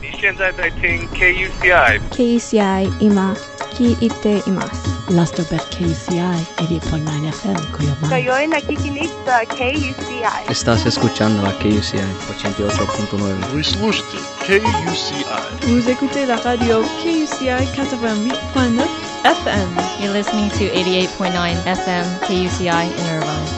你现在在听 KUCI KCI 今聞いています。 Lastobet KUCI 88.9 FM Kuyoban. Ngayon nakikinig sa KUCI. Estás escuchando a KUCI 88.9. Вы слушаете KUCI. Vous écoutez la radio KUCI 88.9 FM. You're listening to 88.9 FM KUCI in Irvine.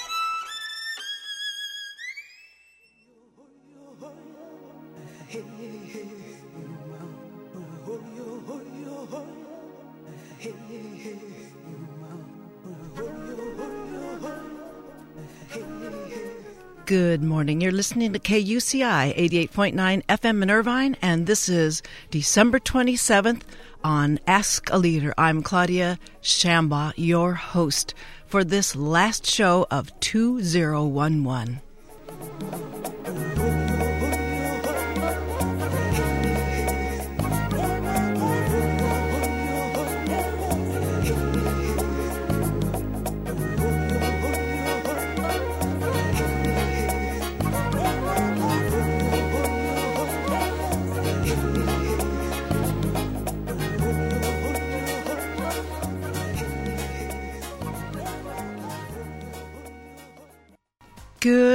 Good morning. You're listening to KUCI 88.9 FM in Irvine, and this is December 27th on Ask a Leader. I'm Claudia Shamba, your host for this last show of 2011.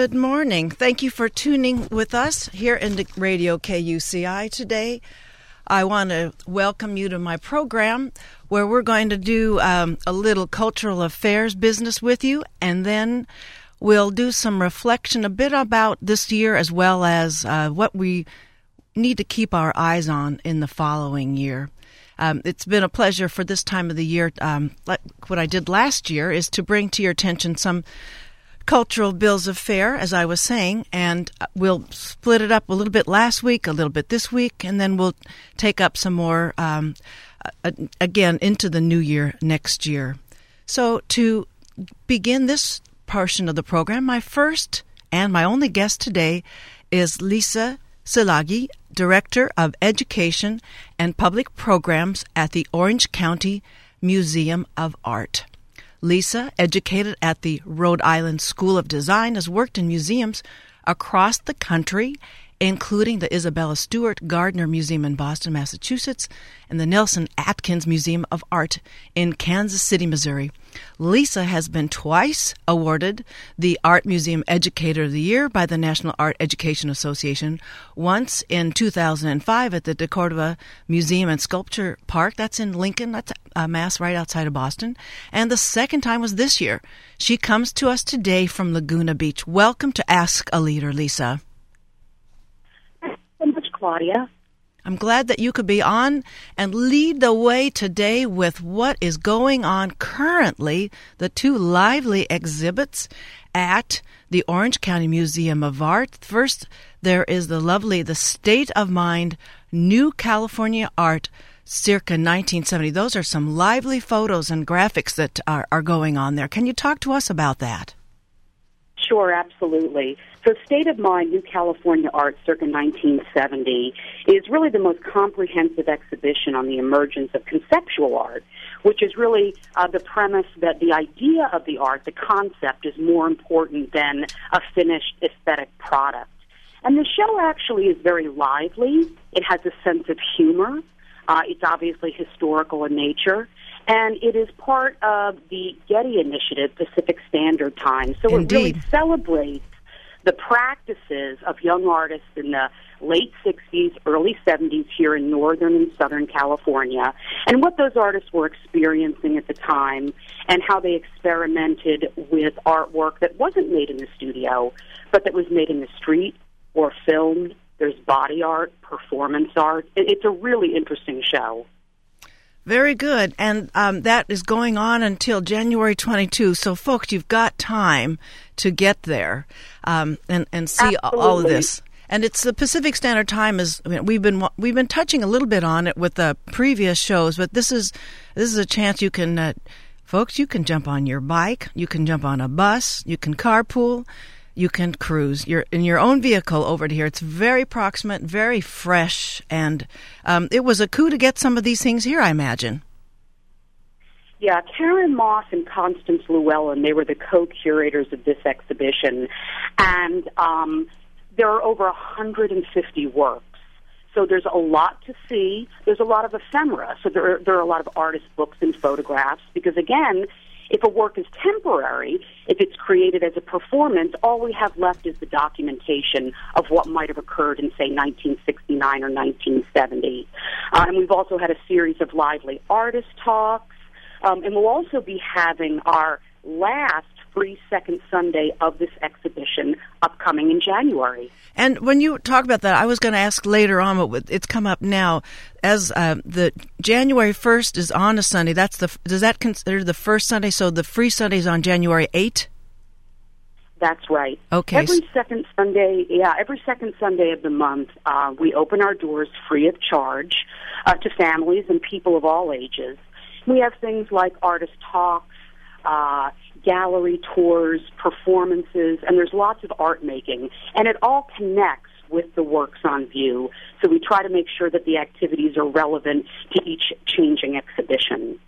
Good morning. Thank you for tuning with us here in Radio KUCI today. I want to welcome you to my program where we're going to do um, a little cultural affairs business with you, and then we'll do some reflection a bit about this year as well as uh, what we need to keep our eyes on in the following year. Um, it's been a pleasure for this time of the year. Um, like what I did last year is to bring to your attention some cultural bills of fare, as I was saying, and we'll split it up a little bit last week, a little bit this week, and then we'll take up some more um, uh, again into the new year next year. So, to begin this portion of the program, my first and my only guest today is Lisa Silagyi, Director of Education and Public Programs at the Orange County Museum of Art. Lisa, educated at the Rhode Island School of Design, has worked in museums across the country, including the Isabella Stewart Gardner Museum in Boston, Massachusetts, and the Nelson Atkins Museum of Art in Kansas City, Missouri. Lisa has been twice awarded the Art Museum Educator of the Year by the National Art Education Association, once in 2005 at the De Cordova Museum and Sculpture Park, that's in Lincoln, that's uh, Mass, right outside of Boston, and the second time was this year. She comes to us today from Laguna Beach. Welcome to Ask a Leader, Lisa. Thanks so much, Claudia. I'm glad that you could be on and lead the way today with what is going on currently, the two lively exhibits at the Orange County Museum of Art. First, there is the lovely The State of Mind New California Art circa 1970. Those are some lively photos and graphics that are, are going on there. Can you talk to us about that? Sure, absolutely. So, State of Mind, New California Art, circa 1970, is really the most comprehensive exhibition on the emergence of conceptual art, which is really uh, the premise that the idea of the art, the concept, is more important than a finished aesthetic product. And the show actually is very lively. It has a sense of humor. Uh, it's obviously historical in nature and it is part of the Getty Initiative, Pacific Standard Time. So Indeed. it really celebrates the practices of young artists in the late 60s, early 70s here in Northern and Southern California, and what those artists were experiencing at the time, and how they experimented with artwork that wasn't made in the studio, but that was made in the street or filmed. There's body art, performance art. It's a really interesting show. Very good. And um, that is going on until January 22. So, folks, you've got time to get there um, and, and see Absolutely. all of this. And it's the Pacific Standard Time is I mean, we've been we've been touching a little bit on it with the previous shows, but this is this is a chance you can uh, folks, you can jump on your bike, you can jump on a bus, you can carpool, you can cruise. You're in your own vehicle over to here. It's very proximate, very fresh, and um, it was a coup to get some of these things here. I imagine. Yeah, Karen Moss and Constance Lewallen, they were the co-curators of this exhibition, and um, there are over 150 works. So there's a lot to see. There's a lot of ephemera. So there are, there are a lot of artist books and photographs because again, if a work is temporary, if it's created as a performance, all we have left is the documentation of what might have occurred in, say, 1969 or 1970. Uh, and we've also had a series of lively artist talks. Um, and we'll also be having our last free second Sunday of this exhibition upcoming in January. And when you talk about that, I was going to ask later on, but it's come up now. As uh, the January first is on a Sunday, that's the does that consider the first Sunday? So the free Sunday is on January eighth. That's right. Okay. Every second Sunday, yeah, every second Sunday of the month, uh, we open our doors free of charge uh, to families and people of all ages. We have things like artist talks, uh, gallery tours, performances, and there's lots of art making. And it all connects with the works on view. So we try to make sure that the activities are relevant to each changing exhibition.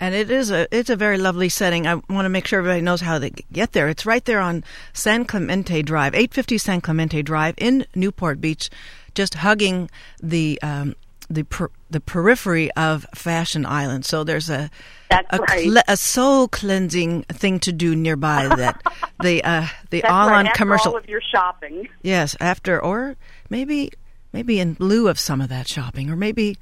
And it is a it's a very lovely setting. I want to make sure everybody knows how to get there. It's right there on San Clemente Drive, 850 San Clemente Drive in Newport Beach, just hugging the um, the per, the periphery of Fashion Island. So there's a a, right. a, soul cleansing thing to do nearby that the uh, the all right. on after commercial. all of your shopping. Yes, after or maybe maybe in lieu of some of that shopping, or maybe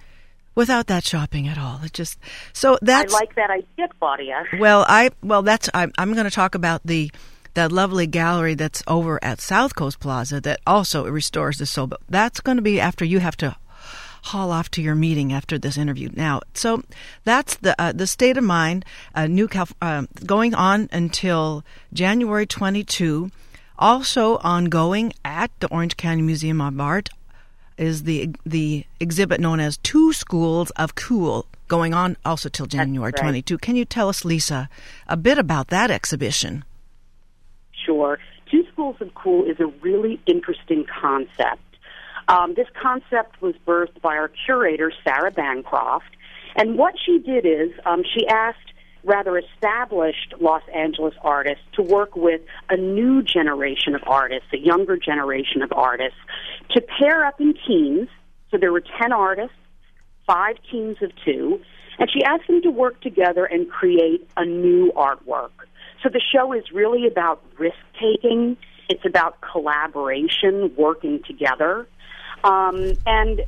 without that shopping at all. It just so that's I like that idea, Claudia. Well, I well that's I'm I'm going to talk about the that lovely gallery that's over at South Coast Plaza that also restores the soul. But that's going to be after you have to haul off to your meeting after this interview. Now, so that's the uh, the state of mind. Uh, New Calif- uh, going on until January 22. Also ongoing at the Orange County Museum of Art is the the exhibit known as Two Schools of Cool going on also till January right. 22. Can you tell us, Lisa, a bit about that exhibition? Sure. Two Schools of Cool is a really interesting concept. Um, this concept was birthed by our curator, Sarah Bancroft. And what she did is um, she asked rather established Los Angeles artists to work with a new generation of artists, a younger generation of artists, to pair up in teams. So there were 10 artists, five teams of two, and she asked them to work together and create a new artwork. So the show is really about risk taking. It's about collaboration, working together. Um, and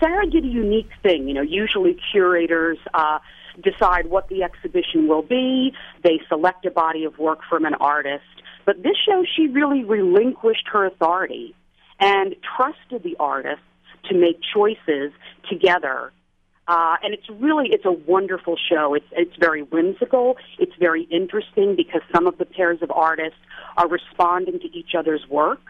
Sarah did a unique thing. You know, usually curators uh, decide what the exhibition will be. They select a body of work from an artist. But this show, she really relinquished her authority and trusted the artists to make choices together. Uh, and it's really it's a wonderful show. It's it's very whimsical. It's very interesting because some of the pairs of artists are responding to each other's work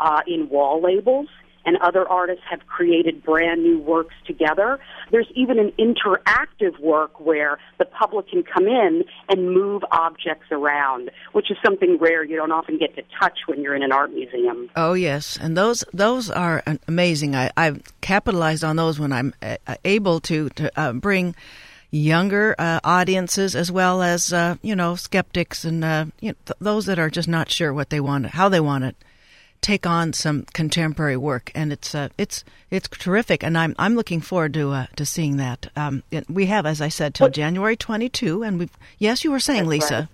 uh, in wall labels and other artists have created brand new works together. There's even an interactive work where the public can come in and move objects around, which is something rare you don't often get to touch when you're in an art museum. Oh yes, and those those are amazing. I I've capitalized on those when I'm uh, able to to uh, bring younger uh, audiences as well as uh, you know skeptics and uh, you know, th- those that are just not sure what they want, how they want it take on some contemporary work, and it's uh, it's it's terrific, and I'm I'm looking forward to uh, to seeing that. Um, we have, as I said, till January 22, and we yes, you were saying, Lisa. Right.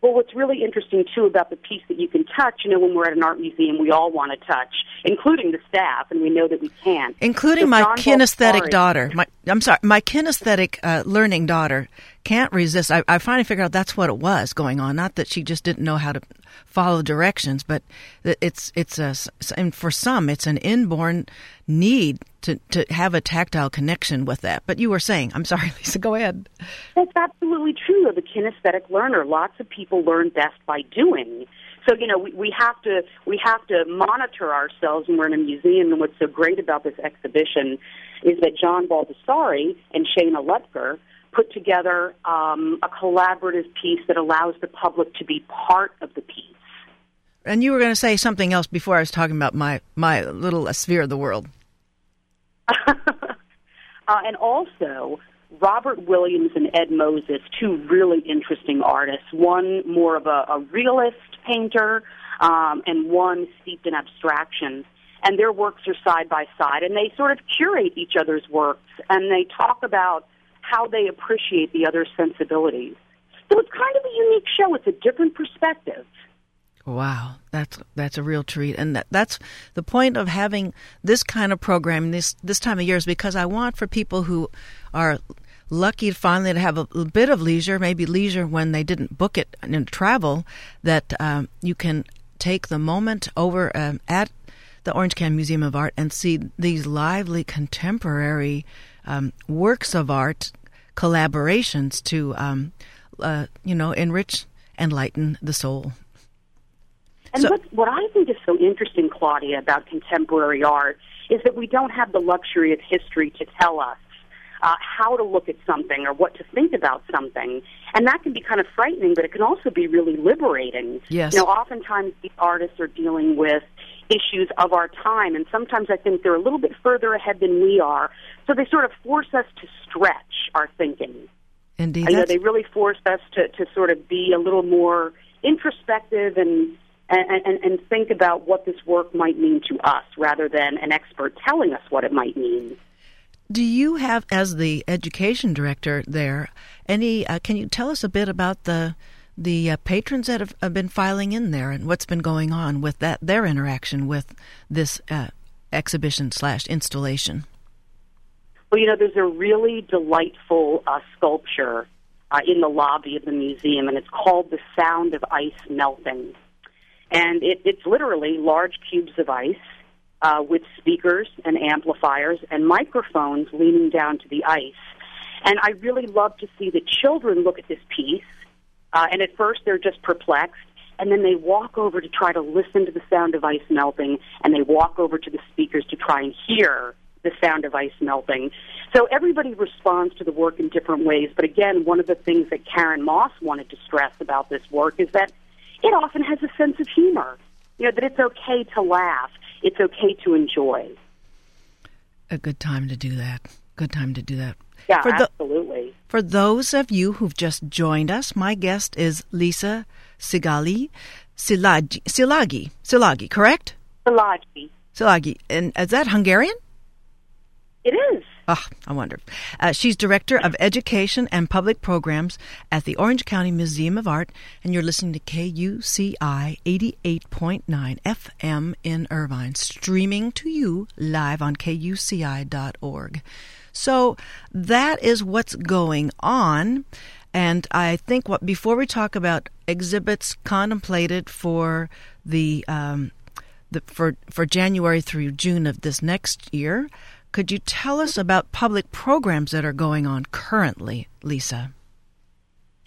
Well, what's really interesting too about the piece that you can touch, you know, when we're at an art museum, we all want to touch, including the staff, and we know that we can't. Including so my John kinesthetic daughter. My, I'm sorry, my kinesthetic uh, learning daughter can't resist. I, I finally figured out that's what it was going on. Not that she just didn't know how to follow directions, but it's it's a and for some it's an inborn need to to have a tactile connection with that. But you were saying, I'm sorry, Lisa. Go ahead. That's absolutely true of the kinesthetic learner. Lots of people learn best by doing. So you know we, we have to we have to monitor ourselves when we're in a museum. And what's so great about this exhibition is that John Baldessari and Shana Lutker put together um, a collaborative piece that allows the public to be part of the piece. And you were going to say something else before I was talking about my my little sphere of the world. uh, and also, Robert Williams and Ed Moses, two really interesting artists. One more of a, a realist painter, um, and one steeped in abstraction. And their works are side by side, and they sort of curate each other's works, and they talk about how they appreciate the other's sensibilities. So it's kind of a unique show. It's a different perspective. Wow, that's that's a real treat, and that, that's the point of having this kind of program this this time of year is because I want for people who are lucky finally to have a, a bit of leisure, maybe leisure when they didn't book it in travel, that um, you can take the moment over um, at the Orange County Museum of Art and see these lively contemporary um, works of art collaborations to um, uh, you know enrich enlighten the soul. And so, what, what I think is so interesting, Claudia, about contemporary art is that we don't have the luxury of history to tell us uh, how to look at something or what to think about something. And that can be kind of frightening, but it can also be really liberating. Yes. You know, oftentimes the artists are dealing with issues of our time, and sometimes I think they're a little bit further ahead than we are. So they sort of force us to stretch our thinking. Indeed. You know, they really force us to, to sort of be a little more introspective and and, and, and think about what this work might mean to us rather than an expert telling us what it might mean. Do you have, as the education director there, any? Uh, can you tell us a bit about the the uh, patrons that have, have, been filing in there and what's been going on with that their interaction with this uh, exhibition slash installation? Well, you know, there's a really delightful uh, sculpture uh, in the lobby of the museum, and it's called "The Sound of Ice Melting." And it, it's literally large cubes of ice uh, with speakers and amplifiers and microphones leaning down to the ice. And I really love to see the children look at this piece. Uh, and at first they're just perplexed. And then they walk over to try to listen to the sound of ice melting. And they walk over to the speakers to try and hear the sound of ice melting. So everybody responds to the work in different ways. But again, one of the things that Karen Moss wanted to stress about this work is that it often has a sense of humor. You know, that it's okay to laugh, it's okay to enjoy. A good time to do that. Good time to do that. Yeah, for the, absolutely. For those of you who've just joined us, my guest is Lisa Sigali Silagyi. Silagyi. Silagyi, correct? Silagyi. Silagyi. And is that Hungarian? It is. Oh, I wonder. Uh, she's Director of Education and Public Programs at the Orange County Museum of Art, and you're listening to KUCI 88.9 FM in Irvine, streaming to you live on kuci.org. So that is what's going on. And I think what before we talk about exhibits contemplated for the, um, the for for January through June of this next year, could you tell us about public programs that are going on currently, Lisa?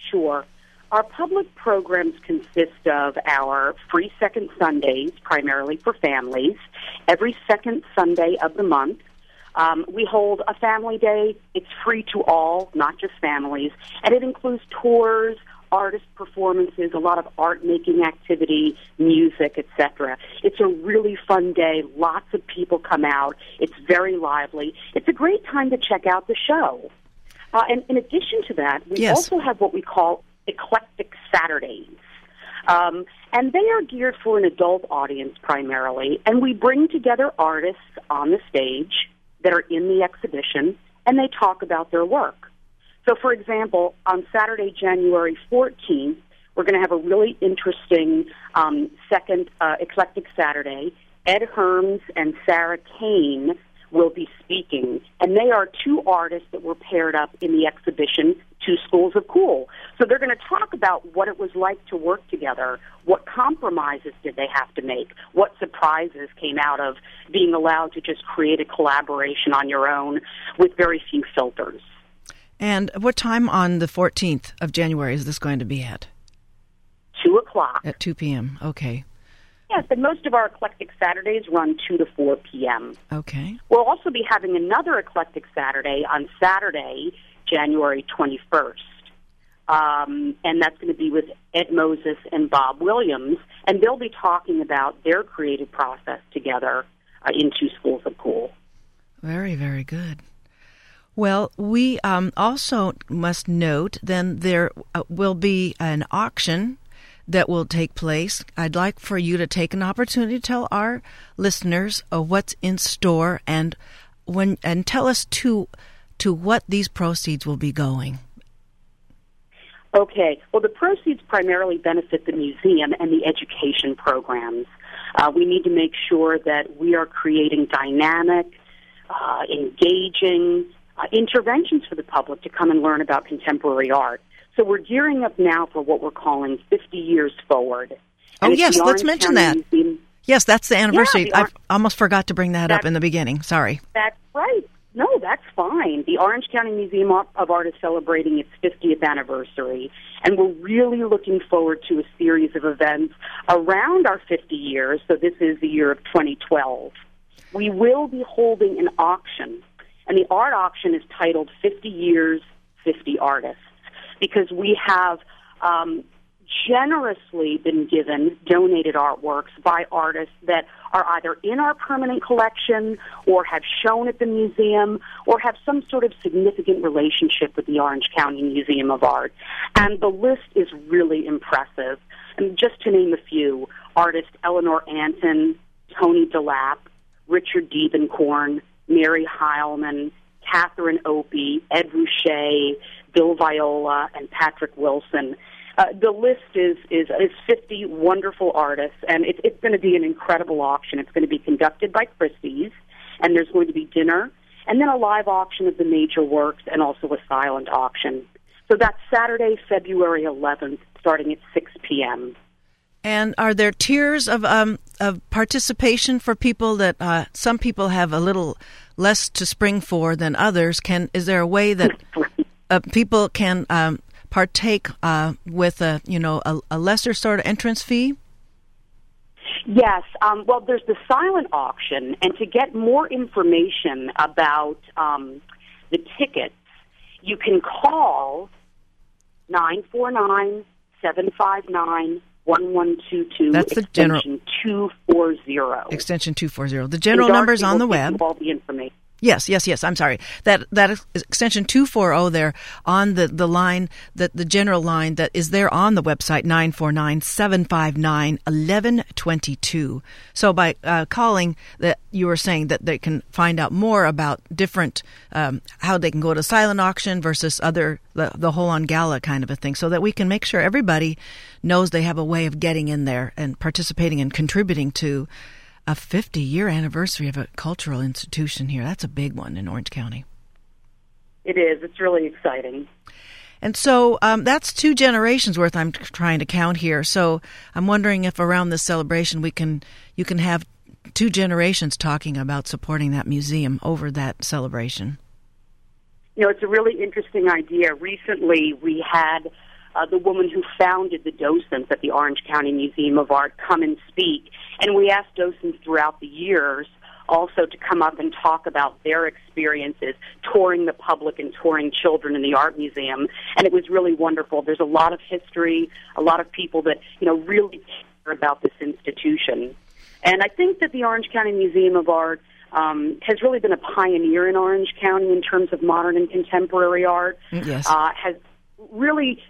Sure. Our public programs consist of our free second Sundays, primarily for families, every second Sunday of the month. Um, we hold a family day. It's free to all, not just families, and it includes tours, artist performances, a lot of art making activity, music, etc. It's a really fun day. Lots of people come out. It's very lively. It's a great time to check out the show. Uh, and in addition to that, we yes. also have what we call eclectic Saturdays. Um, and they are geared for an adult audience primarily. And we bring together artists on the stage that are in the exhibition and they talk about their work. So, for example, on Saturday, January 14th, we're going to have a really interesting um, second uh, eclectic Saturday. Ed Herms and Sarah Cain will be speaking, and they are two artists that were paired up in the exhibition Two Schools of Cool. So they're going to talk about what it was like to work together, what compromises did they have to make, what surprises came out of being allowed to just create a collaboration on your own with very few filters. And what time on the 14th of January is this going to be at? 2 o'clock. At 2 p.m., okay. Yes, but most of our eclectic Saturdays run 2 to 4 p.m. Okay. We'll also be having another eclectic Saturday on Saturday, January 21st. Um, and that's going to be with Ed Moses and Bob Williams, and they'll be talking about their creative process together uh, in Two Schools of Cool. Very, very good. Well, we um, also must note then there uh, will be an auction that will take place. I'd like for you to take an opportunity to tell our listeners what's in store and when and tell us to to what these proceeds will be going. Okay. Well, the proceeds primarily benefit the museum and the education programs. Uh, we need to make sure that we are creating dynamic, uh, engaging uh, interventions for the public to come and learn about contemporary art. So we're gearing up now for what we're calling 50 years forward. And oh, yes, let's mention County that. Museum. Yes, that's the anniversary. Yeah, the I almost forgot to bring that up in the beginning. Sorry. That's right. No, that's fine. The Orange County Museum of Art is celebrating its 50th anniversary, and we're really looking forward to a series of events around our 50 years. So this is the year of 2012. We will be holding an auction, and the art auction is titled 50 Years, 50 Artists, because we have um, generously been given donated artworks by artists that are either in our permanent collection or have shown at the museum or have some sort of significant relationship with the Orange County Museum of Art. And the list is really impressive. And just to name a few, artist Eleanor Antin, Tony DeLap, Richard Diebenkorn, Mary Heilmann, Catherine Opie, Ed Ruscha, Bill Viola, and Patrick Wilson. Uh, the list is, is is 50 wonderful artists, and it, it's going to be an incredible auction. It's going to be conducted by Christie's, and there's going to be dinner, and then a live auction of the major works, and also a silent auction. So that's Saturday, February 11th, starting at 6 p.m. And are there tiers of um, of participation for people that uh, some people have a little less to spring for than others? Can is there a way that uh, people can um, partake uh, with a you know a, a, lesser sort of entrance fee? Yes. Um, well, there's the silent auction, and to get more information about um, the tickets, you can call nine four nine seven five nine. 1122 That's the general extension 240. Extension 240. The general number's on the web. All the information. Yes, yes, yes. I'm sorry. That that extension 240 there on the, the line that the general line that is there on the website 949-759-1122. So by uh, calling that you were saying that they can find out more about different um, how they can go to silent auction versus other the, the whole on gala kind of a thing so that we can make sure everybody knows they have a way of getting in there and participating and contributing to a 50 year anniversary of a cultural institution here. That's a big one in Orange County. It is. It's really exciting. And so um, that's two generations worth. I'm trying to count here. So I'm wondering if around this celebration we can you can have two generations talking about supporting that museum over that celebration. You know, it's a really interesting idea. Recently, we had uh, the woman who founded the docents at the Orange County Museum of Art come and speak. And we asked docents throughout the years also to come up and talk about their experiences touring the public and touring children in the art museum and it was really wonderful there's a lot of history a lot of people that you know really care about this institution and i think that the orange county museum of art um, has really been a pioneer in Orange County in terms of modern and contemporary art. Yes. Uh, has really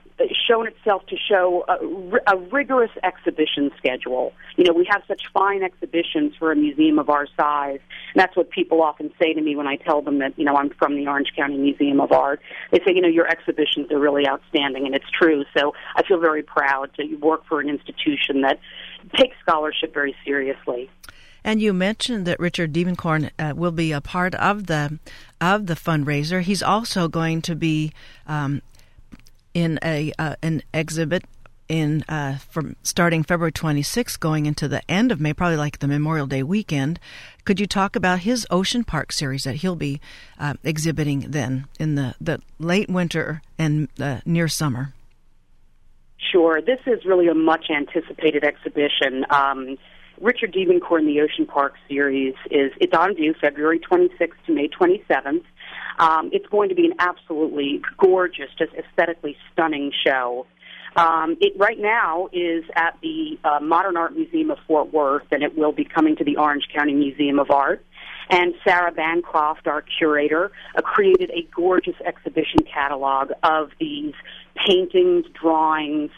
shown itself to show a, a, rigorous exhibition schedule. You know, we have such fine exhibitions for a museum of our size, and that's what people often say to me when I tell them that, you know, I'm from the Orange County Museum of Art. They say, you know, your exhibitions are really outstanding, and it's true. So I feel very proud to work for an institution that takes scholarship very seriously. And you mentioned that Richard Diebenkorn uh, will be a part of the of the fundraiser. He's also going to be um, in a uh, an exhibit in uh, from starting February 26th going into the end of May, probably like the Memorial Day weekend. Could you talk about his Ocean Park series that he'll be uh, exhibiting then in the, the late winter and uh, near summer? Sure. This is really a much anticipated exhibition. Um, Richard Diebenkorn, the Ocean Park series, is it's on view February 26th to May 27th. Um, it's going to be an absolutely gorgeous, just aesthetically stunning show. Um, it right now is at the uh, Modern Art Museum of Fort Worth, and it will be coming to the Orange County Museum of Art. And Sarah Bancroft, our curator, uh, created a gorgeous exhibition catalog of these paintings, drawings,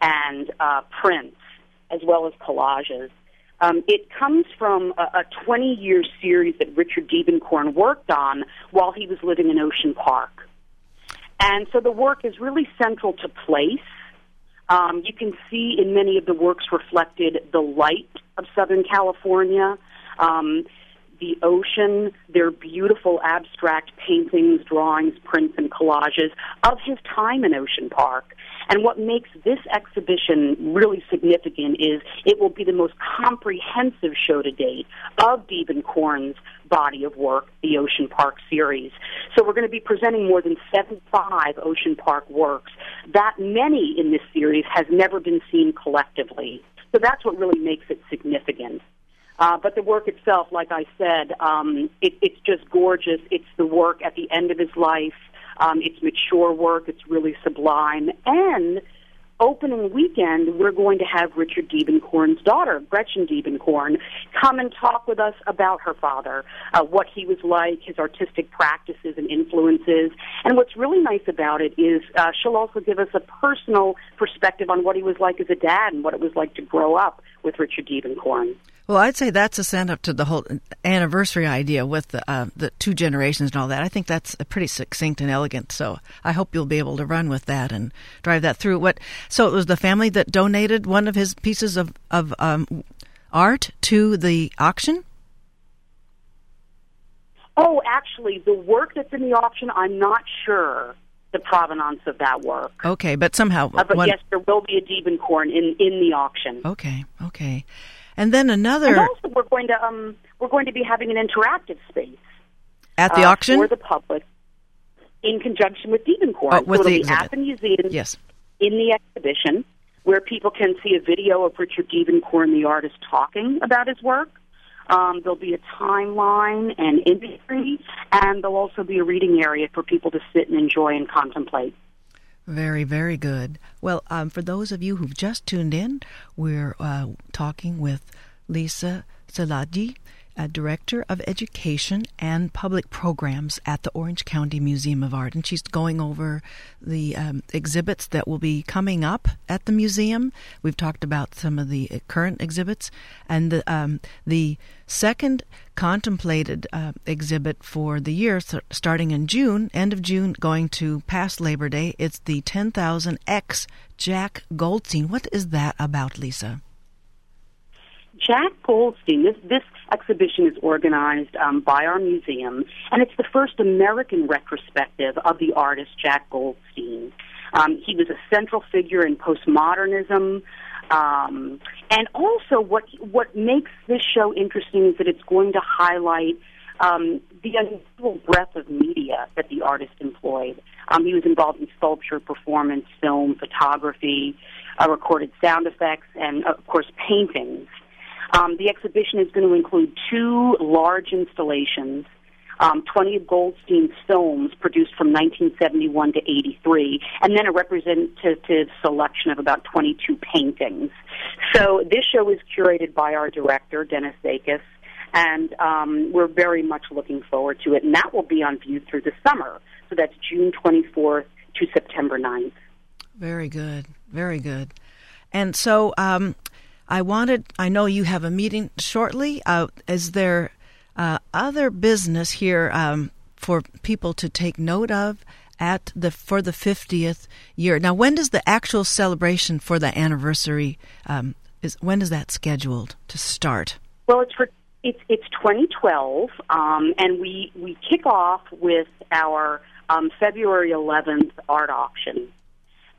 and uh, prints, as well as collages. Um, it comes from a, a 20 year series that Richard Diebenkorn worked on while he was living in Ocean Park. And so the work is really central to place. Um, you can see in many of the works reflected the light of Southern California. Um, the ocean, their beautiful abstract paintings, drawings, prints, and collages of his time in Ocean Park. And what makes this exhibition really significant is it will be the most comprehensive show to date of Diebenkorn's body of work, the Ocean Park series. So we're going to be presenting more than 75 Ocean Park works. That many in this series has never been seen collectively. So that's what really makes it significant. Uh, but the work itself, like I said, um, it, it's just gorgeous. It's the work at the end of his life. Um, it's mature work. It's really sublime. And opening weekend, we're going to have Richard Diebenkorn's daughter, Gretchen Diebenkorn, come and talk with us about her father, uh, what he was like, his artistic practices and influences. And what's really nice about it is uh, she'll also give us a personal perspective on what he was like as a dad and what it was like to grow up with Richard Diebenkorn. Well, I'd say that's a send up to the whole anniversary idea with the, uh, the two generations and all that. I think that's pretty succinct and elegant. So I hope you'll be able to run with that and drive that through. What? So it was the family that donated one of his pieces of of um, art to the auction. Oh, actually, the work that's in the auction, I'm not sure the provenance of that work. Okay, but somehow. Uh, but yes, there will be a Diebenkorn in in the auction. Okay, okay. And then another. And also, we're going to um, we're going to be having an interactive space at the uh, auction for the public, in conjunction with Diebenkorn. Oh, with so the it'll be at the museum. Yes. In the exhibition, where people can see a video of Richard Diebenkorn, the artist, talking about his work. Um, there'll be a timeline and imagery, and there'll also be a reading area for people to sit and enjoy and contemplate. Very, very good. Well, um, for those of you who've just tuned in, we're uh, talking with Lisa Silagyi, Director of Education and Public Programs at the Orange County Museum of Art. And she's going over the um, exhibits that will be coming up at the museum. We've talked about some of the current exhibits. And the, um, the second contemplated uh, exhibit for the year, starting in June, end of June, going to past Labor Day, it's the 10,000X Jack Goldstein. What is that about, Lisa? Jack Goldstein, this, this exhibition is organized um, by our museum, and it's the first American retrospective of the artist Jack Goldstein. Um, he was a central figure in postmodernism, um, and also what what makes this show interesting is that it's going to highlight um, the unusual breadth of media that the artist employed. Um, he was involved in sculpture, performance, film, photography, uh, recorded sound effects, and of course paintings. Um, the exhibition is going to include two large installations, um, 20 of Goldstein's films produced from 1971 to 83, and then a representative selection of about 22 paintings. So this show is curated by our director, Dennis Szakacs, and um, we're very much looking forward to it. And that will be on view through the summer. So that's June 24th to September 9th. Very good. Very good. And so, um, I wanted, I know you have a meeting shortly. Uh, is there uh, other business here um, for people to take note of at the for the 50th year? Now, when does the actual celebration for the anniversary um, is? When is that scheduled to start? Well, it's for it's it's 2012, um, and we we kick off with our um, February 11th art auction,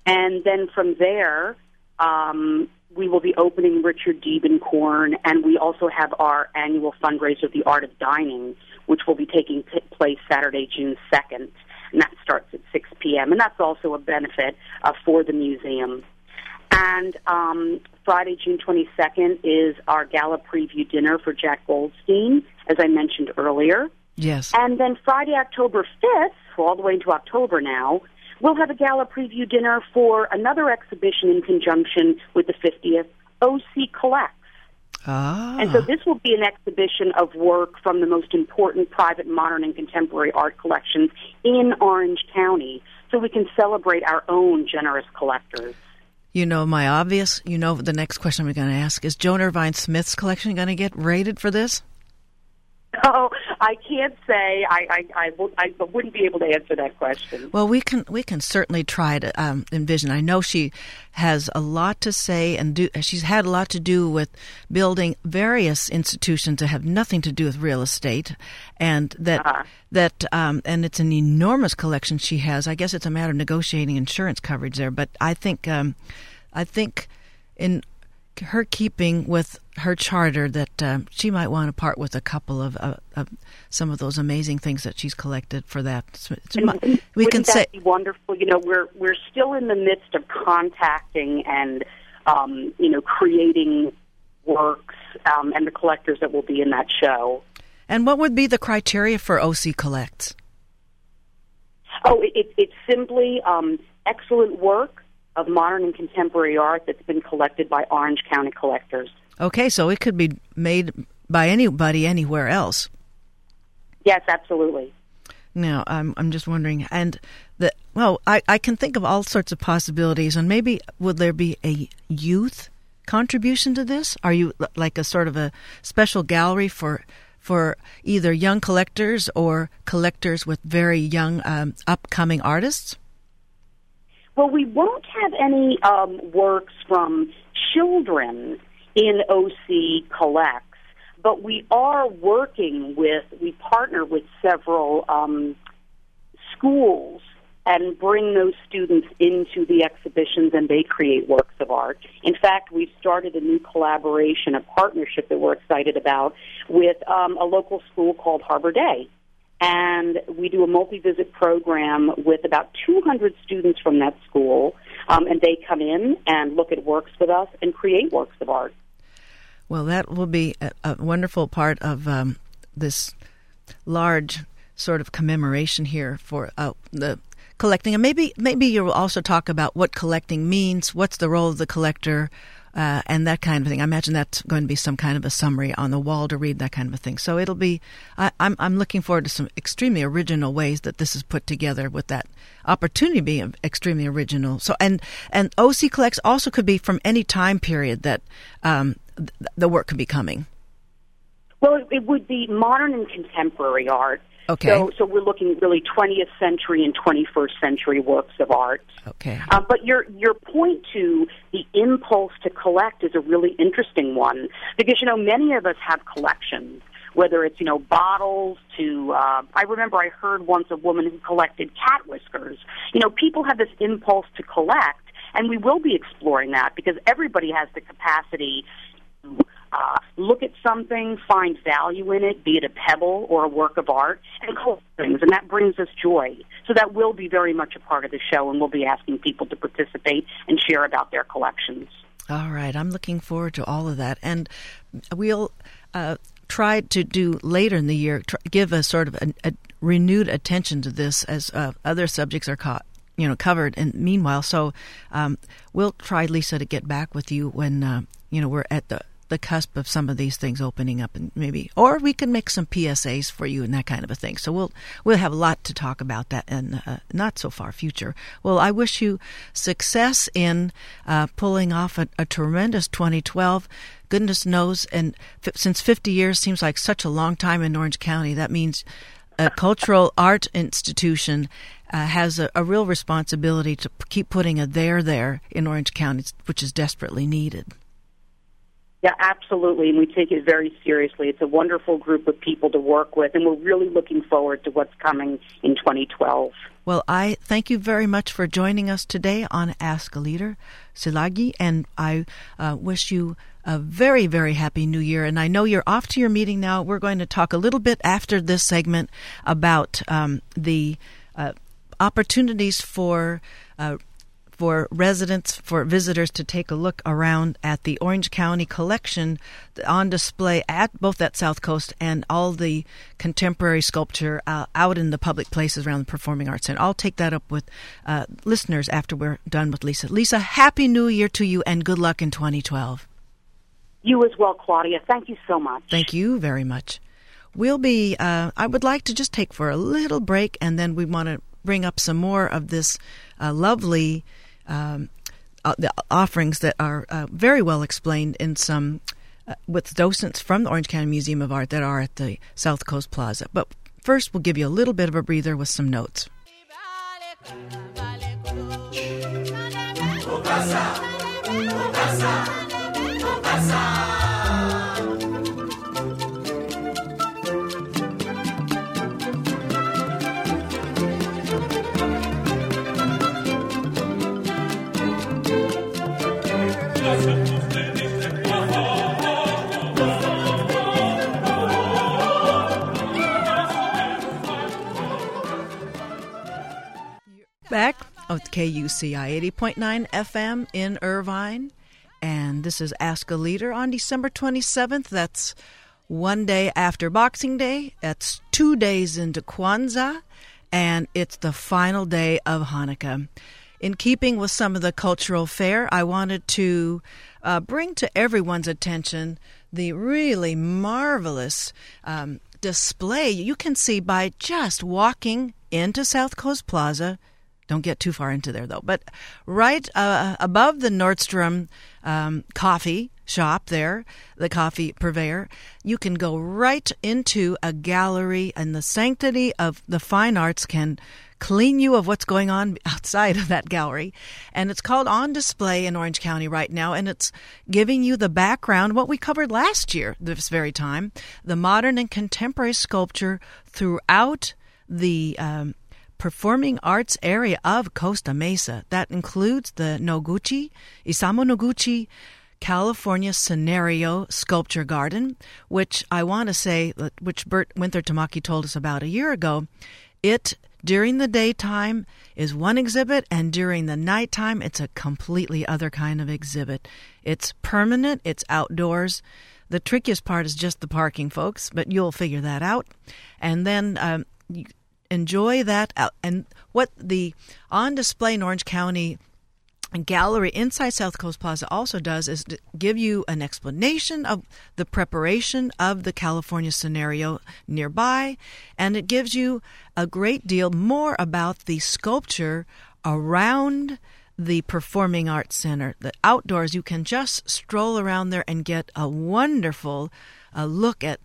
and then from there um, we will be opening Richard Diebenkorn, and we also have our annual fundraiser, The Art of Dining, which will be taking place Saturday, June 2nd, and that starts at 6 p.m. And that's also a benefit uh, for the museum. And um, Friday, June 22nd, is our gala preview dinner for Jack Goldstein, as I mentioned earlier. Yes. And then Friday, October 5th, all the way into October now, we'll have a gala preview dinner for another exhibition in conjunction with the 50th OC Collects. Ah. And so this will be an exhibition of work from the most important private modern and contemporary art collections in Orange County so we can celebrate our own generous collectors. You know, my obvious, you know, the next question I'm going to ask is Joan Irvine Smith's collection going to get rated for this? Oh, I can't say. I I, I, w- I wouldn't be able to answer that question. Well, we can we can certainly try to um, envision. I know she has a lot to say and do. She's had a lot to do with building various institutions that have nothing to do with real estate, and that Uh-huh. that um, and it's an enormous collection she has. I guess it's a matter of negotiating insurance coverage there, but I think um, I think in her keeping with her charter that um, she might want to part with a couple of, uh, of some of those amazing things that she's collected for that. So it's And we can that say be wonderful. You know, we're we're still in the midst of contacting and um, you know creating works um, and the collectors that will be in that show. And what would be the criteria for OC Collects? Oh, it, it, it's simply um, excellent work of modern and contemporary art that's been collected by Orange County collectors. Okay, so it could be made by anybody anywhere else. Yes, absolutely. Now, I'm I'm just wondering, and the well, I I can think of all sorts of possibilities, and maybe would there be a youth contribution to this? Are you like a sort of a special gallery for for either young collectors or collectors with very young um, upcoming artists? Well, we won't have any um, works from children in OC Collects, but we are working with, we partner with several um, schools and bring those students into the exhibitions and they create works of art. In fact, we've started a new collaboration, a partnership that we're excited about with um, a local school called Harbor Day and we do a multi-visit program with about 200 students from that school, um, and they come in and look at works with us and create works of art. Well, that will be a, a wonderful part of um, this large sort of commemoration here for uh, the collecting, and maybe maybe you'll also talk about what collecting means, what's the role of the collector, uh, and that kind of thing. I imagine that's going to be some kind of a summary on the wall to read, that kind of a thing. So it'll be. I, I'm I'm looking forward to some extremely original ways that this is put together with that opportunity being extremely original. So and and OC collects also could be from any time period that um, th- the work could be coming. Well, it would be modern and contemporary art. Okay. So, so we're looking really 20th century and 21st century works of art. Okay. Uh, but your your point to the impulse to collect is a really interesting one because you know many of us have collections. Whether it's you know bottles to, uh, I remember I heard once a woman who collected cat whiskers. You know, people have this impulse to collect, and we will be exploring that because everybody has the capacity to uh, look at something, find value in it, be it a pebble or a work of art, and collect things, and that brings us joy. So that will be very much a part of the show, and we'll be asking people to participate and share about their collections. All right, I'm looking forward to all of that, and we'll uh, try to do later in the year give a sort of a, a renewed attention to this as uh, other subjects are caught. You know, covered. And meanwhile, so um, we'll try, Lisa, to get back with you when uh, you know we're at the the cusp of some of these things opening up, and maybe, or we can make some PSAs for you and that kind of a thing. So we'll we'll have a lot to talk about that in uh, not so far future. Well, I wish you success in uh, pulling off a, a tremendous 2012 goodness knows, and f- since 50 years seems like such a long time in Orange County, that means a cultural art institution uh, has a, a, real responsibility to p- keep putting a there there in Orange County, which is desperately needed. Yeah, absolutely, and we take it very seriously. It's a wonderful group of people to work with, and we're really looking forward to what's coming in 2012. Well, I thank you very much for joining us today on Ask a Leader, Silagyi, and I uh, wish you a very, very happy new year. And I know you're off to your meeting now. We're going to talk a little bit after this segment about um, the uh, opportunities for uh, for residents, for visitors to take a look around at the Orange County collection on display at both that South Coast and all the contemporary sculpture uh, out in the public places around the Performing Arts Center. I'll take that up with uh, listeners after we're done with Lisa. Lisa, Happy New Year to you and good luck in 2012. You as well, Claudia. Thank you so much. Thank you very much. We'll be, uh, I would like to just take for a little break and then we want to bring up some more of this uh, lovely um, uh, the offerings that are uh, very well explained in some uh, with docents from the Orange County Museum of Art that are at the South Coast Plaza. But first, we'll give you a little bit of a breather with some notes. Back with KUCI 80.9 FM in Irvine. And this is Ask a Leader on December 27th. That's one day after Boxing Day. That's two days into Kwanzaa. And it's the final day of Hanukkah. In keeping with some of the cultural fare, I wanted to uh, bring to everyone's attention the really marvelous um, display you can see by just walking into South Coast Plaza don't get too far into there though. But right uh, above the Nordstrom um, coffee shop there, the coffee purveyor, you can go right into a gallery, and the sanctity of the fine arts can clean you of what's going on outside of that gallery. And it's called On Display in Orange County right now, and it's giving you the background, what we covered last year, this very time, the modern and contemporary sculpture throughout the um, performing arts area of Costa Mesa. That includes the Noguchi, Isamu Noguchi California Scenario Sculpture Garden, which I want to say, which Bert Winther Tamaki told us about a year ago. It during the daytime is one exhibit, and during the nighttime, it's a completely other kind of exhibit. It's permanent, it's outdoors. The trickiest part is just the parking, folks, but you'll figure that out. And then um, enjoy that. And what the on display in Orange County gallery inside South Coast Plaza also does is give you an explanation of the preparation of the California scenario nearby, and it gives you a great deal more about the sculpture around the Performing Arts Center. The outdoors, you can just stroll around there and get a wonderful uh, look at.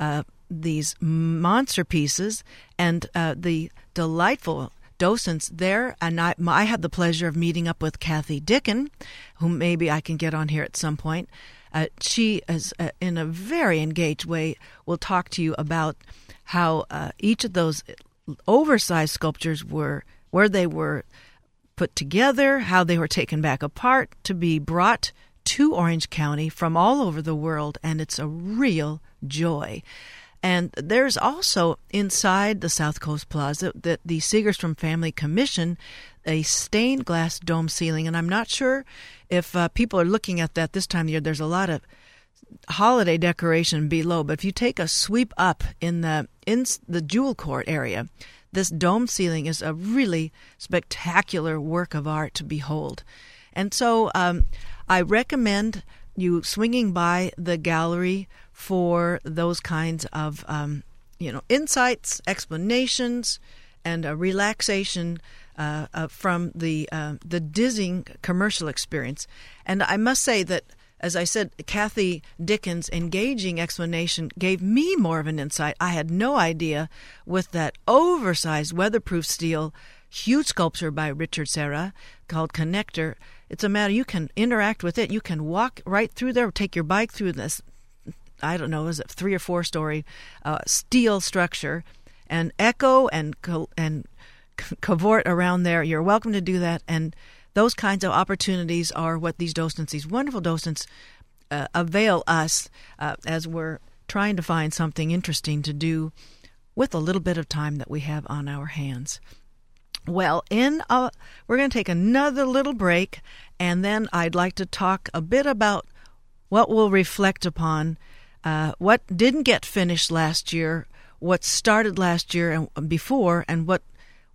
Uh, these monster pieces and uh, the delightful docents there. And I, I had the pleasure of meeting up with Kathy Dicken, whom maybe I can get on here at some point. Uh, she is, uh, in a very engaged way, will talk to you about how uh, each of those oversized sculptures were, where they were put together, how they were taken back apart to be brought to Orange County from all over the world, and it's a real joy. And there's also inside the South Coast Plaza that the Segerstrom Family Commission a stained glass dome ceiling, and I'm not sure if uh, people are looking at that this time of year. There's a lot of holiday decoration below, but if you take a sweep up in the in the jewel court area, this dome ceiling is a really spectacular work of art to behold. And so um, I recommend you swinging by the gallery for those kinds of um, you know insights, explanations, and a relaxation uh, uh, from the uh, the dizzying commercial experience. And I must say that. As I said, Kathy Dickens' engaging explanation gave me more of an insight. I had no idea with that oversized weatherproof steel, huge sculpture by Richard Serra called Connector. It's a matter you can interact with it. You can walk right through there, take your bike through this I don't know, is it three or four story uh, steel structure, and echo and and cavort around there. You're welcome to do that, and those kinds of opportunities are what these docents, these wonderful docents, uh, avail us uh, as we're trying to find something interesting to do with a little bit of time that we have on our hands. Well, in uh, we're going to take another little break, and then I'd like to talk a bit about what we'll reflect upon, uh, what didn't get finished last year, what started last year and before, and what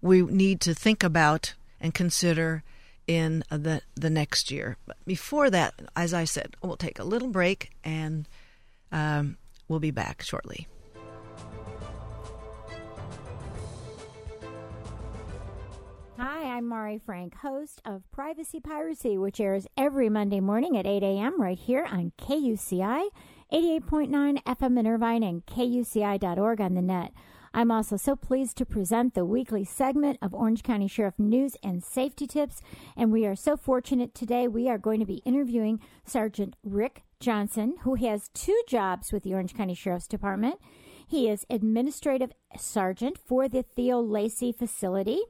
we need to think about and consider in the the next year. But before that, as I said, we'll take a little break, and um, we'll be back shortly. Hi, I'm Mari Frank, host of Privacy Piracy, which airs every Monday morning at 8 a.m. right here on KUCI, 88.9 FM in Irvine, and KUCI.org on the net. I'm also so pleased to present the weekly segment of Orange County Sheriff News and Safety Tips. And we are so fortunate today. We are going to be interviewing Sergeant Rick Johnson, who has two jobs with the Orange County Sheriff's Department. He is Administrative Sergeant for the Theo Lacy facility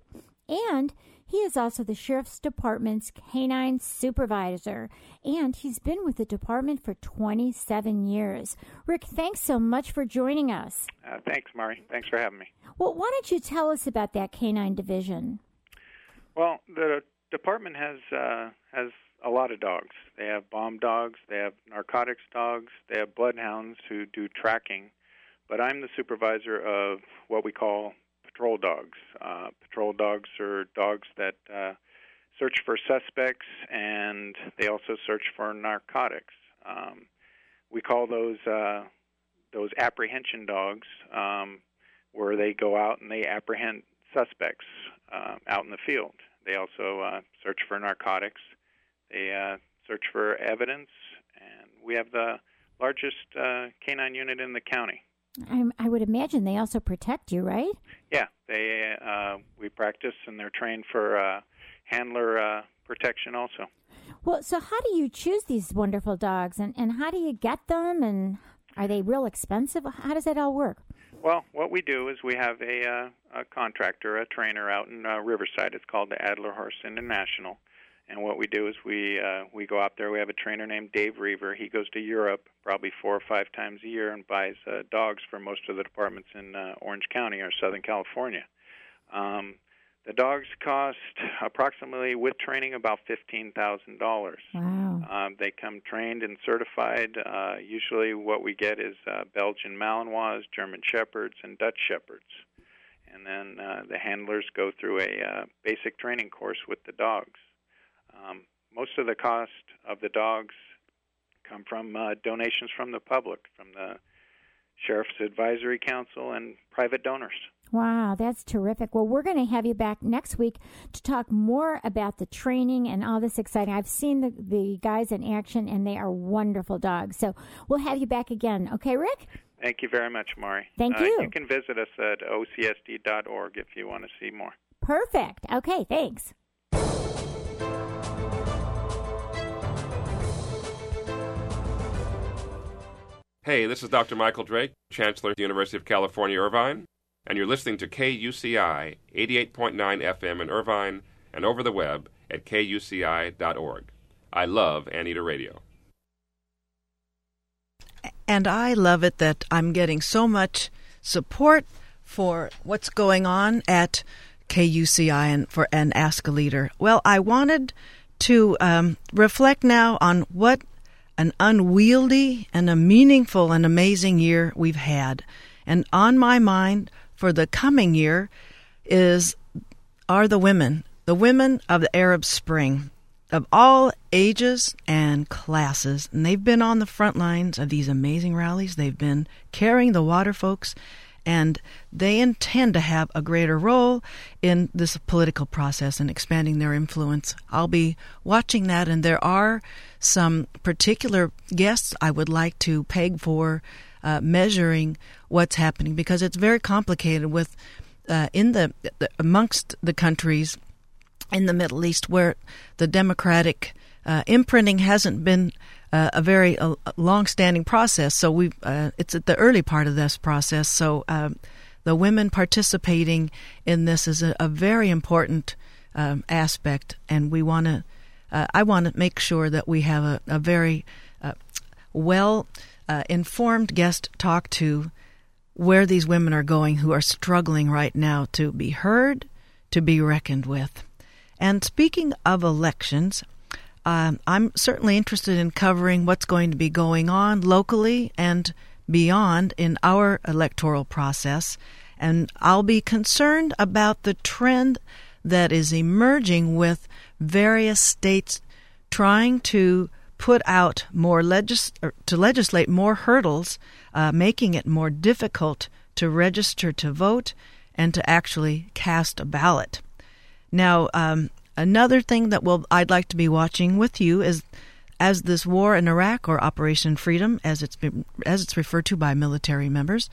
and he is also the Sheriff's Department's canine supervisor, and he's been with the department for 27 years. Rick, thanks so much for joining us. Uh, thanks, Mari. Thanks for having me. Well, why don't you tell us about that canine division? Well, the department has uh, has a lot of dogs. They have bomb dogs, they have narcotics dogs, they have bloodhounds who do tracking. But I'm the supervisor of what we call patrol dogs. Uh, patrol dogs are dogs that uh, search for suspects and they also search for narcotics. Um, we call those uh, those apprehension dogs, um, where they go out and they apprehend suspects uh, out in the field. They also uh, search for narcotics. They uh, search for evidence, and we have the largest uh, canine unit in the county. I, I would imagine they also protect you, right? Yeah, they uh, we practice and they're trained for uh, handler uh, protection also. Well, so how do you choose these wonderful dogs, and and how do you get them, and are they real expensive? How does that all work? Well, what we do is we have a, uh, a contractor, a trainer out in uh, Riverside. It's called the Adlerhorst International and what we do is we uh, we go out there. We have a trainer named Dave Reaver. He goes to Europe probably four or five times a year and buys uh, dogs for most of the departments in uh, Orange County or Southern California. Um, the dogs cost approximately, with training, about fifteen thousand dollars. Wow! Um, they come trained and certified. Uh, usually, what we get is uh, Belgian Malinois, German Shepherds, and Dutch Shepherds. And then uh, the handlers go through a uh, basic training course with the dogs. Um, most of the cost of the dogs come from uh, donations from the public, from the Sheriff's Advisory Council and private donors. Wow, that's terrific. Well, we're going to have you back next week to talk more about the training and all this exciting. I've seen the, the guys in action, and they are wonderful dogs. So we'll have you back again. Okay, Rick? Thank you very much, Mari. Thank you. Uh, you can visit us at ocsd.org if you want to see more. Perfect. Okay, thanks. Hey, this is Dr. Michael Drake, Chancellor of the University of California, Irvine, and you're listening to KUCI 88.9 FM in Irvine and over the web at kuci.org. I love Anita Radio. And I love it that I'm getting so much support for what's going on at KUCI and for and Ask a Leader. Well, I wanted to um, reflect now on what an unwieldy and a meaningful and amazing year we've had. And on my mind for the coming year is are the women, the women of the Arab Spring of all ages and classes. And they've been on the front lines of these amazing rallies. They've been carrying the water folks and they intend to have a greater role in this political process and expanding their influence. I'll be watching that, and there are some particular guests I would like to peg for uh, measuring what's happening because it's very complicated with uh, in the, amongst the countries in the Middle East where the democratic uh, imprinting hasn't been uh, a very uh, long-standing process. So we uh, it's at the early part of this process. So um, the women participating in this is a, a very important um, aspect, and we want to. Uh, I want to make sure that we have a, a very uh, well uh, informed guest talk to where these women are going who are struggling right now to be heard, to be reckoned with. And speaking of elections, um, I'm certainly interested in covering what's going to be going on locally and beyond in our electoral process. And I'll be concerned about the trend that is emerging with various states trying to put out more legis- to legislate more hurdles, uh, making it more difficult to register to vote and to actually cast a ballot. Now, um, another thing that will I'd like to be watching with you is as this war in Iraq or Operation Freedom, as it's been, as it's referred to by military members,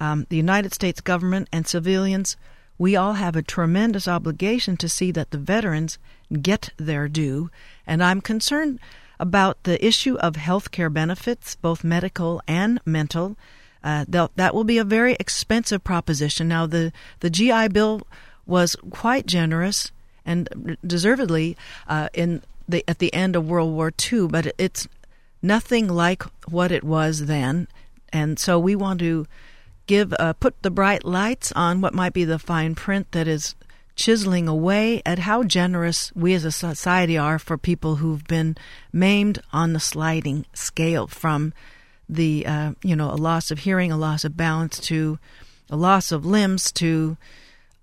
um, the United States government and civilians, we all have a tremendous obligation to see that the veterans get their due, and I'm concerned about the issue of health care benefits, both medical and mental. Uh, that will be a very expensive proposition. Now, the, the GI Bill was quite generous and deservedly uh, in the at the end of World War II, but it's nothing like what it was then. And so we want to give uh, put the bright lights on what might be the fine print that is chiseling away at how generous we as a society are for people who've been maimed on the sliding scale from the uh, you know a loss of hearing, a loss of balance, to a loss of limbs, to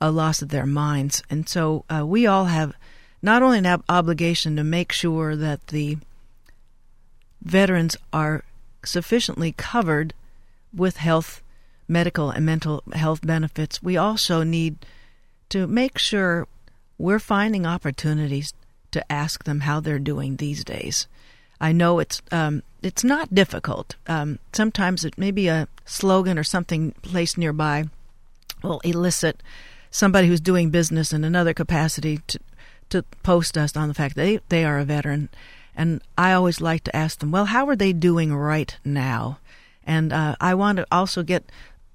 a loss of their minds. And so uh, we all have not only an ob- obligation to make sure that the veterans are sufficiently covered with health, medical, and mental health benefits, we also need to make sure we're finding opportunities to ask them how they're doing these days. I know it's um, it's not difficult. Um, sometimes it may be a slogan or something placed nearby will elicit somebody who's doing business in another capacity to to post us on the fact that they, they are a veteran. And I always like to ask them, well, how are they doing right now? And uh, I want to also get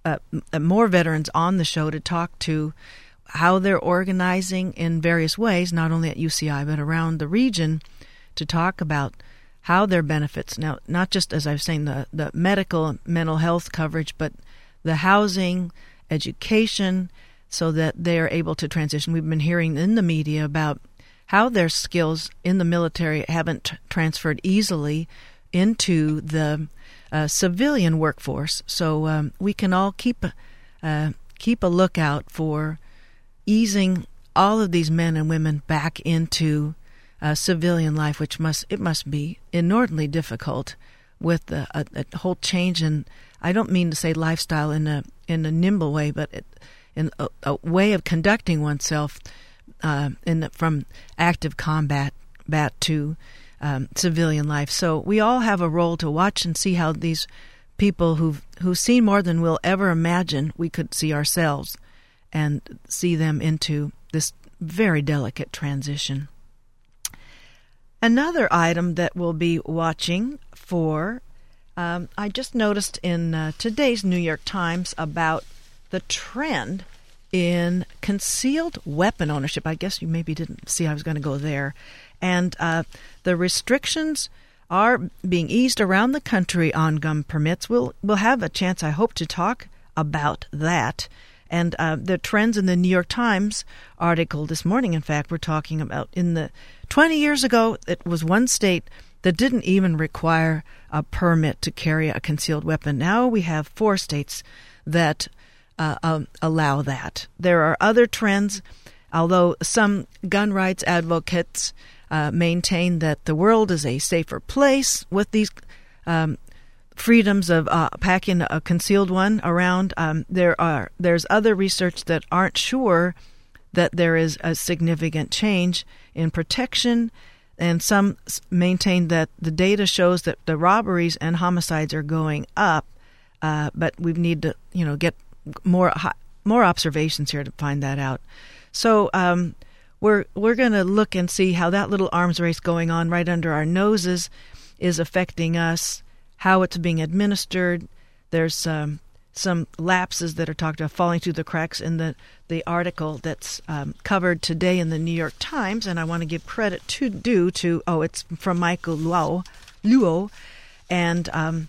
uh, more veterans on the show to talk to how they're organizing in various ways, not only at UCI but around the region, to talk about how their benefits now not just as I was saying the the medical mental health coverage, but the housing, education, so that they are able to transition. We've been hearing in the media about how their skills in the military haven't transferred easily into the uh, civilian workforce. So um, we can all keep uh, keep a lookout for easing all of these men and women back into uh, civilian life, which must it must be inordinately difficult with a, a, a, whole change in. I don't mean to say lifestyle in a in a nimble way, but it, in a, a, way of conducting oneself uh, in from active combat bat to um, civilian life. So we all have a role to watch and see how these people who've who've seen more than we'll ever imagine we could see ourselves, and see them into this very delicate transition. Another item that we'll be watching for, um, I just noticed in uh, today's New York Times about the trend in concealed weapon ownership. I guess you maybe didn't see I was going to go there. And uh, the restrictions are being eased around the country on gun permits. We'll, we'll have a chance, I hope, to talk about that. And uh, the trends in the New York Times article this morning, in fact, we're talking about in the 20 years ago, it was one state that didn't even require a permit to carry a concealed weapon. Now we have four states that uh, um, allow that. There are other trends, although some gun rights advocates uh, maintain that the world is a safer place with these um, freedoms of uh, packing a concealed one around. Um, there are there's other research that aren't sure that there is a significant change in protection, and some maintain that the data shows that the robberies and homicides are going up. Uh, but we need to you know get more more observations here to find that out. So. Um, we're we're going to look and see how that little arms race going on right under our noses is affecting us how it's being administered. There's um, some lapses that are talked about falling through the cracks in the, the article that's um, covered today in the New York Times, and I want to give credit to due to oh, it's from Michael Luo, Luo, and um,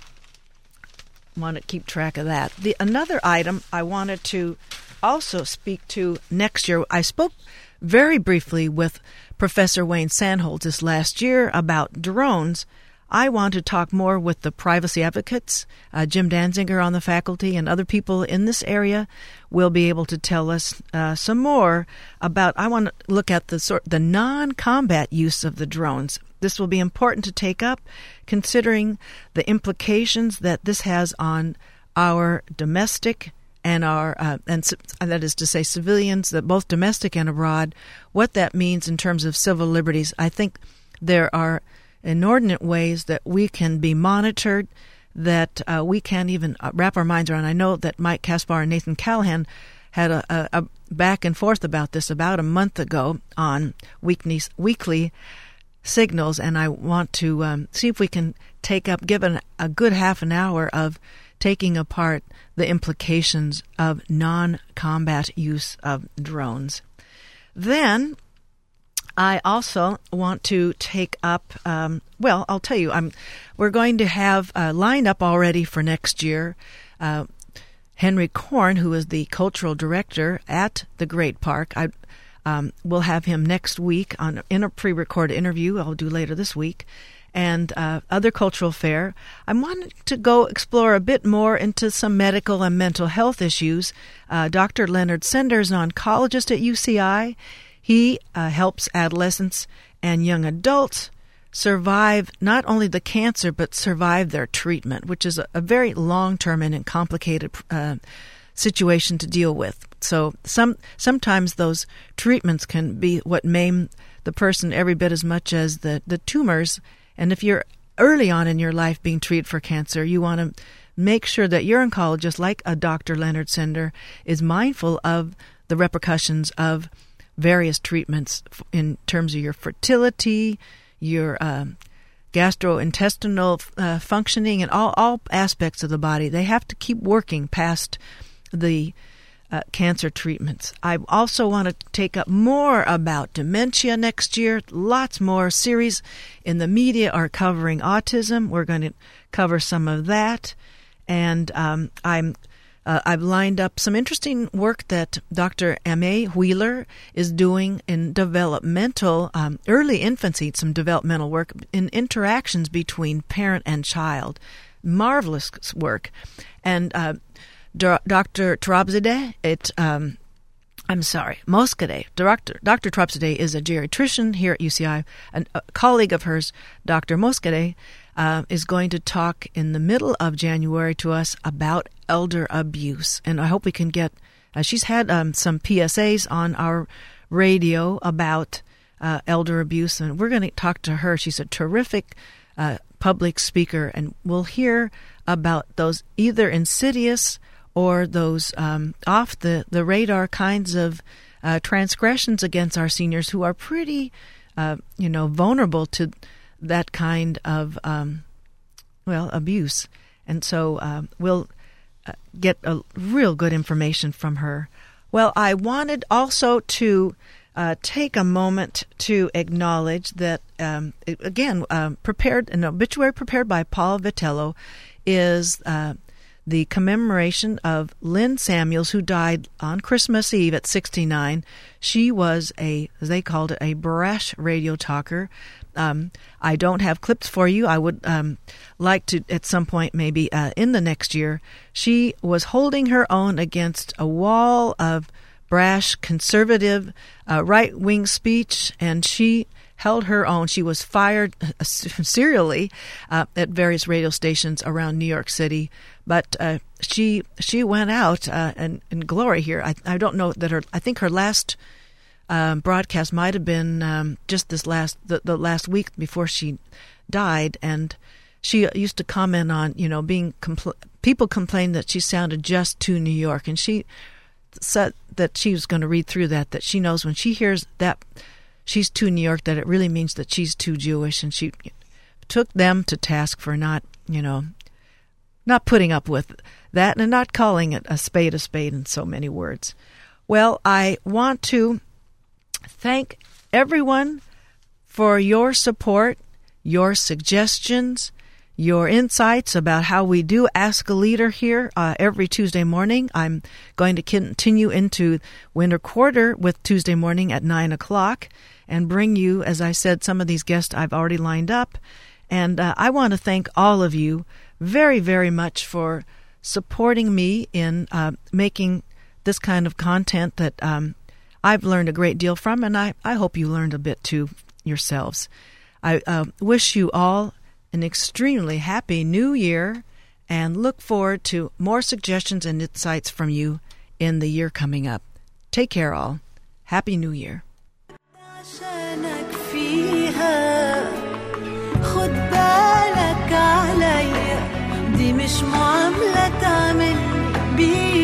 want to keep track of that. The another item I wanted to also speak to next year. I spoke very briefly with Professor Wayne Sandholtz this last year about drones. I want to talk more with the privacy advocates. Uh, Jim Danziger on the faculty and other people in this area will be able to tell us uh, some more about. I want to look at the sort the non-combat use of the drones. This will be important to take up, considering the implications that this has on our domestic and our uh, and that is to say civilians, that both domestic and abroad. What that means in terms of civil liberties, I think there are inordinate ways that we can be monitored that uh, we can't even uh, wrap our minds around. I know that Mike Kaspar and Nathan Callahan had a, a, a, back and forth about this about a month ago on weekly, weekly signals, and I want to um, see if we can take up, given a good half an hour of taking apart the implications of non combat use of drones. Then I also want to take up. Um, well, I'll tell you, I'm. We're going to have uh, lined up already for next year. Uh, Henry Korn, who is the cultural director at the Great Park, I um, will have him next week on in a pre-recorded interview. I'll do later this week, and uh, other cultural fare. I wanted to go explore a bit more into some medical and mental health issues. Uh, Dr. Leonard Sender is an oncologist at UCI. He uh, helps adolescents and young adults survive not only the cancer but survive their treatment, which is a, a very long term and complicated uh, situation to deal with. So some sometimes those treatments can be what maim the person every bit as much as the, the tumors. And if you're early on in your life being treated for cancer, you want to make sure that your oncologist, like a Dr. Leonard Sender, is mindful of the repercussions of various treatments in terms of your fertility, your um, gastrointestinal uh, functioning, and all, all aspects of the body. They have to keep working past the uh, cancer treatments. I also want to take up more about dementia next year. Lots more series in the media are covering autism. We're going to cover some of that. And um, I'm uh, I've lined up some interesting work that Dr. M.A. Wheeler is doing in developmental, um, early infancy, some developmental work in interactions between parent and child. Marvelous work. And uh, Dr. Tarabzadeh, it, um, I'm sorry, Mosqueda. Dr. Dr. Trapsade is a geriatrician here at UCI. And a colleague of hers, Dr. Mosqueda, uh, is going to talk in the middle of January to us about elder abuse. And I hope we can get, uh, she's had um, some PSAs on our radio about uh, elder abuse, and we're going to talk to her. She's a terrific uh, public speaker, and we'll hear about those either insidious or those um, off the, the radar kinds of uh, transgressions against our seniors who are pretty, uh, you know, vulnerable to that kind of um, well abuse, and so uh, we'll uh, get a real good information from her. Well, I wanted also to uh, take a moment to acknowledge that um, again, uh, prepared an obituary prepared by Paul Vitello is uh, the commemoration of Lynn Samuels, who died on Christmas Eve at 69. She was a, they called it, a brash radio talker. Um, I don't have clips for you. I would um, like to, at some point, maybe uh, in the next year. She was holding her own against a wall of brash, conservative, uh, right wing speech, and she held her own. She was fired uh, serially uh, at various radio stations around New York City but uh, she she went out uh, in, in glory here. I I don't know that her. I think her last um, broadcast might have been um, just this last the, the last week before she died, and she used to comment on you know being compl- people complained that she sounded just too New York, and she said that she was going to read through that that she knows when she hears that she's too New York that it really means that she's too Jewish, and she took them to task for not you know not putting up with that and not calling it a spade a spade in so many words. Well, I want to thank everyone for your support, your suggestions, your insights about how we do Ask a Leader here uh, every Tuesday morning. I'm going to continue into winter quarter with Tuesday morning at 9 o'clock and bring you, as I said, some of these guests I've already lined up. And uh, I want to thank all of you very, very much for supporting me in uh, making this kind of content that um, I've learned a great deal from, and I, I hope you learned a bit too yourselves. I uh, wish you all an extremely happy new year and look forward to more suggestions and insights from you in the year coming up. Take care, all. Happy New Year. عشانك فيها. خد بالك عليا دي مش معاملة تعمل بيها.